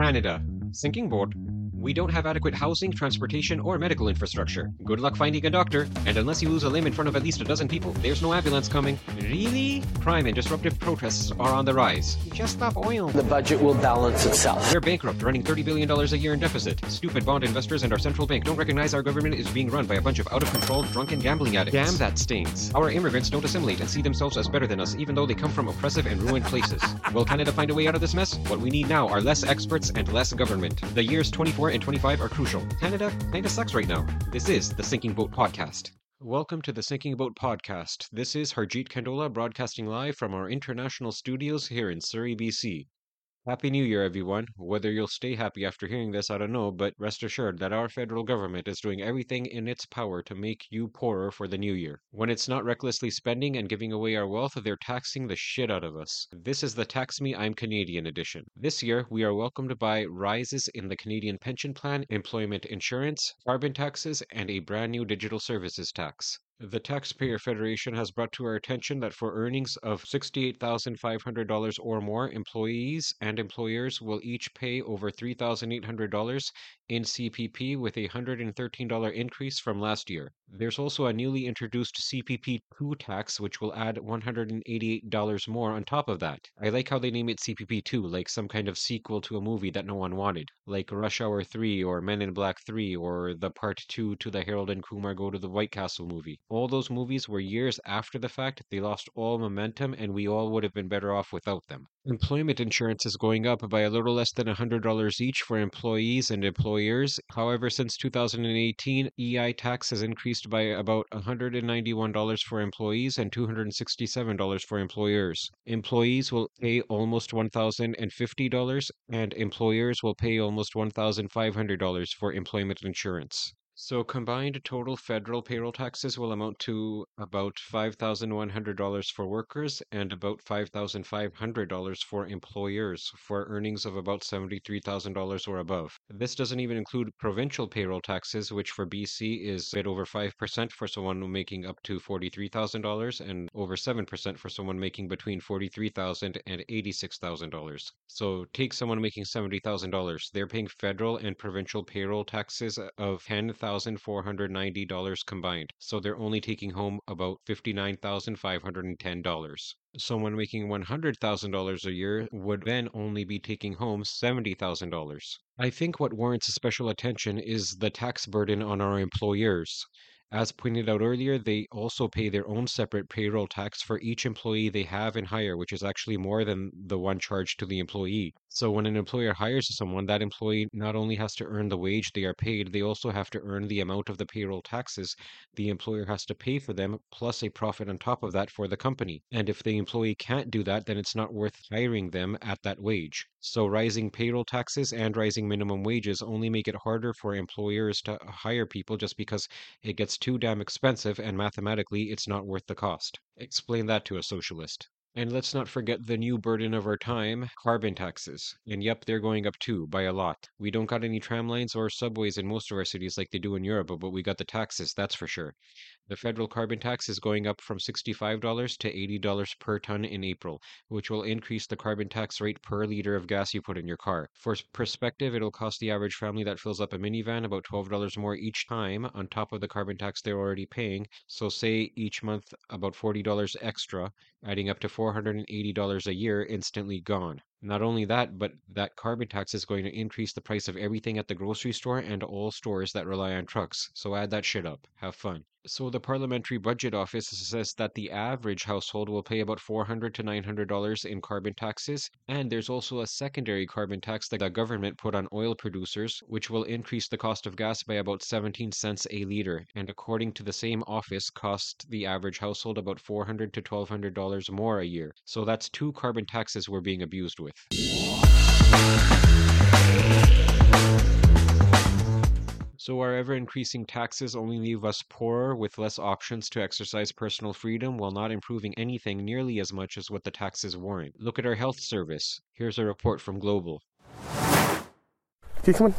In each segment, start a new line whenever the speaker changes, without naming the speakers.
Canada. Sinking boat. We don't have adequate housing, transportation, or medical infrastructure. Good luck finding a doctor, and unless you lose a limb in front of at least a dozen people, there's no ambulance coming. Really? Crime and disruptive protests are on the rise. Just stop oil.
The budget will balance itself.
We're bankrupt, running $30 billion a year in deficit. Stupid bond investors and our central bank don't recognize our government is being run by a bunch of out of control, drunken gambling addicts. Damn, that stings. Our immigrants don't assimilate and see themselves as better than us, even though they come from oppressive and ruined places. Will Canada find a way out of this mess? What we need now are less experts and less government. The years 24 and 25 are crucial. Canada kinda sucks right now. This is the Sinking Boat Podcast. Welcome to the Sinking Boat Podcast. This is Harjeet Kandola broadcasting live from our international studios here in Surrey, BC. Happy New Year, everyone. Whether you'll stay happy after hearing this, I don't know, but rest assured that our federal government is doing everything in its power to make you poorer for the new year. When it's not recklessly spending and giving away our wealth, they're taxing the shit out of us. This is the Tax Me I'm Canadian edition. This year, we are welcomed by rises in the Canadian pension plan, employment insurance, carbon taxes, and a brand new digital services tax. The Taxpayer Federation has brought to our attention that for earnings of $68,500 or more, employees and employers will each pay over $3,800 in CPP with a $113 increase from last year. There's also a newly introduced CPP 2 tax, which will add $188 more on top of that. I like how they name it CPP 2, like some kind of sequel to a movie that no one wanted, like Rush Hour 3 or Men in Black 3 or the part 2 to the Harold and Kumar Go to the White Castle movie. All those movies were years after the fact, they lost all momentum, and we all would have been better off without them. Employment insurance is going up by a little less than $100 each for employees and employers. However, since 2018, EI tax has increased by about $191 for employees and $267 for employers. Employees will pay almost $1,050 and employers will pay almost $1,500 for employment insurance. So combined total federal payroll taxes will amount to about $5,100 for workers and about $5,500 for employers for earnings of about $73,000 or above. This doesn't even include provincial payroll taxes, which for BC is a bit over 5% for someone making up to $43,000 and over 7% for someone making between $43,000 and $86,000. So take someone making $70,000. They're paying federal and provincial payroll taxes of 10,000 $1,490 combined. So they're only taking home about $59,510. Someone making $100,000 a year would then only be taking home $70,000. I think what warrants special attention is the tax burden on our employers. As pointed out earlier, they also pay their own separate payroll tax for each employee they have and hire, which is actually more than the one charged to the employee. So when an employer hires someone, that employee not only has to earn the wage they are paid, they also have to earn the amount of the payroll taxes the employer has to pay for them, plus a profit on top of that for the company. And if the employee can't do that, then it's not worth hiring them at that wage. So rising payroll taxes and rising minimum wages only make it harder for employers to hire people just because it gets too damn expensive and mathematically it's not worth the cost. Explain that to a socialist. And let's not forget the new burden of our time, carbon taxes. And yep, they're going up too, by a lot. We don't got any tram lines or subways in most of our cities like they do in Europe, but we got the taxes, that's for sure. The federal carbon tax is going up from $65 to $80 per ton in April, which will increase the carbon tax rate per liter of gas you put in your car. For perspective, it'll cost the average family that fills up a minivan about $12 more each time on top of the carbon tax they're already paying. So say each month about $40 extra, adding up to $480 a year instantly gone. Not only that, but that carbon tax is going to increase the price of everything at the grocery store and all stores that rely on trucks. So add that shit up. Have fun. So the Parliamentary Budget Office says that the average household will pay about 400 to $900 in carbon taxes, and there's also a secondary carbon tax that the government put on oil producers, which will increase the cost of gas by about 17 cents a liter, and according to the same office, cost the average household about 400 to $1,200 more a year. So that's two carbon taxes we're being abused with. So our ever increasing taxes only leave us poorer with less options to exercise personal freedom while not improving anything nearly as much as what the taxes warrant. Look at our health service. Here's a report from Global.
Can you come in?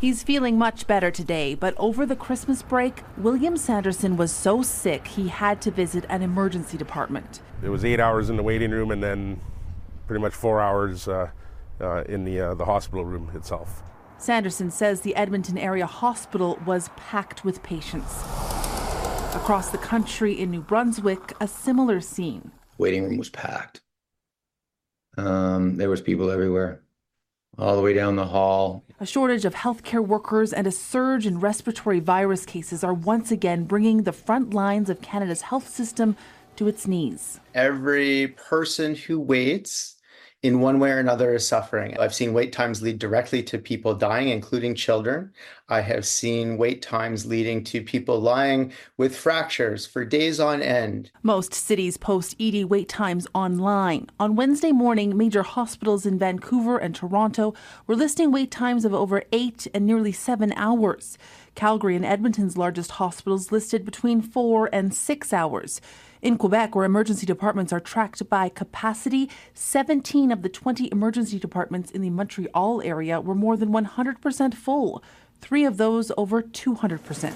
He's feeling much better today, but over the Christmas break, William Sanderson was so sick he had to visit an emergency department.
It was eight hours in the waiting room and then pretty much four hours uh, uh, in the, uh, the hospital room itself.
Sanderson says the Edmonton area hospital was packed with patients. Across the country in New Brunswick, a similar scene.
Waiting room was packed. Um, there was people everywhere, all the way down the hall.
A shortage of healthcare workers and a surge in respiratory virus cases are once again bringing the front lines of Canada's health system to its knees.
Every person who waits in one way or another is suffering. I've seen wait times lead directly to people dying, including children. I have seen wait times leading to people lying with fractures for days on end.
Most cities post ED wait times online. On Wednesday morning, major hospitals in Vancouver and Toronto were listing wait times of over eight and nearly seven hours. Calgary and Edmonton's largest hospitals listed between four and six hours. In Quebec, where emergency departments are tracked by capacity, 17 of the 20 emergency departments in the Montreal area were more than 100% full, three of those over 200%.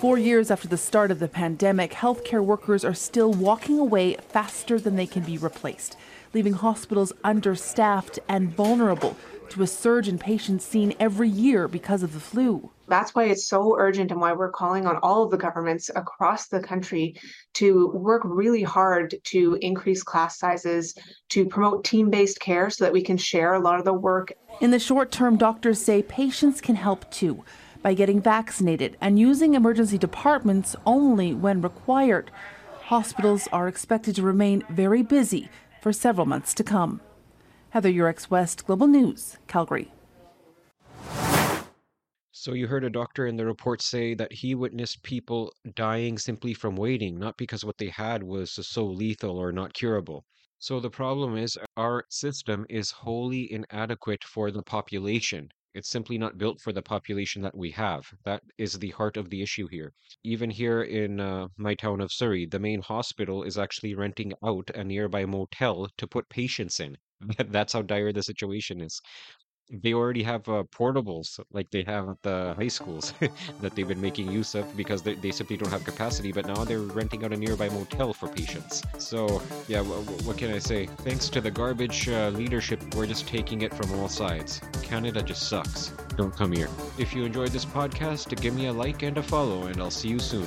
Four years after the start of the pandemic, healthcare workers are still walking away faster than they can be replaced, leaving hospitals understaffed and vulnerable to a surge in patients seen every year because of the flu.
That's why it's so urgent and why we're calling on all of the governments across the country to work really hard to increase class sizes, to promote team based care so that we can share a lot of the work.
In the short term, doctors say patients can help too by getting vaccinated and using emergency departments only when required. Hospitals are expected to remain very busy for several months to come. Heather Yourex West, Global News, Calgary.
So you heard a doctor in the report say that he witnessed people dying simply from waiting, not because what they had was so lethal or not curable. So the problem is our system is wholly inadequate for the population. It's simply not built for the population that we have. That is the heart of the issue here. Even here in uh, my town of Surrey, the main hospital is actually renting out a nearby motel to put patients in. That's how dire the situation is. They already have uh, portables like they have at the high schools that they've been making use of because they, they simply don't have capacity, but now they're renting out a nearby motel for patients. So, yeah, w- what can I say? Thanks to the garbage uh, leadership, we're just taking it from all sides. Canada just sucks. Don't come here. If you enjoyed this podcast, give me a like and a follow, and I'll see you soon.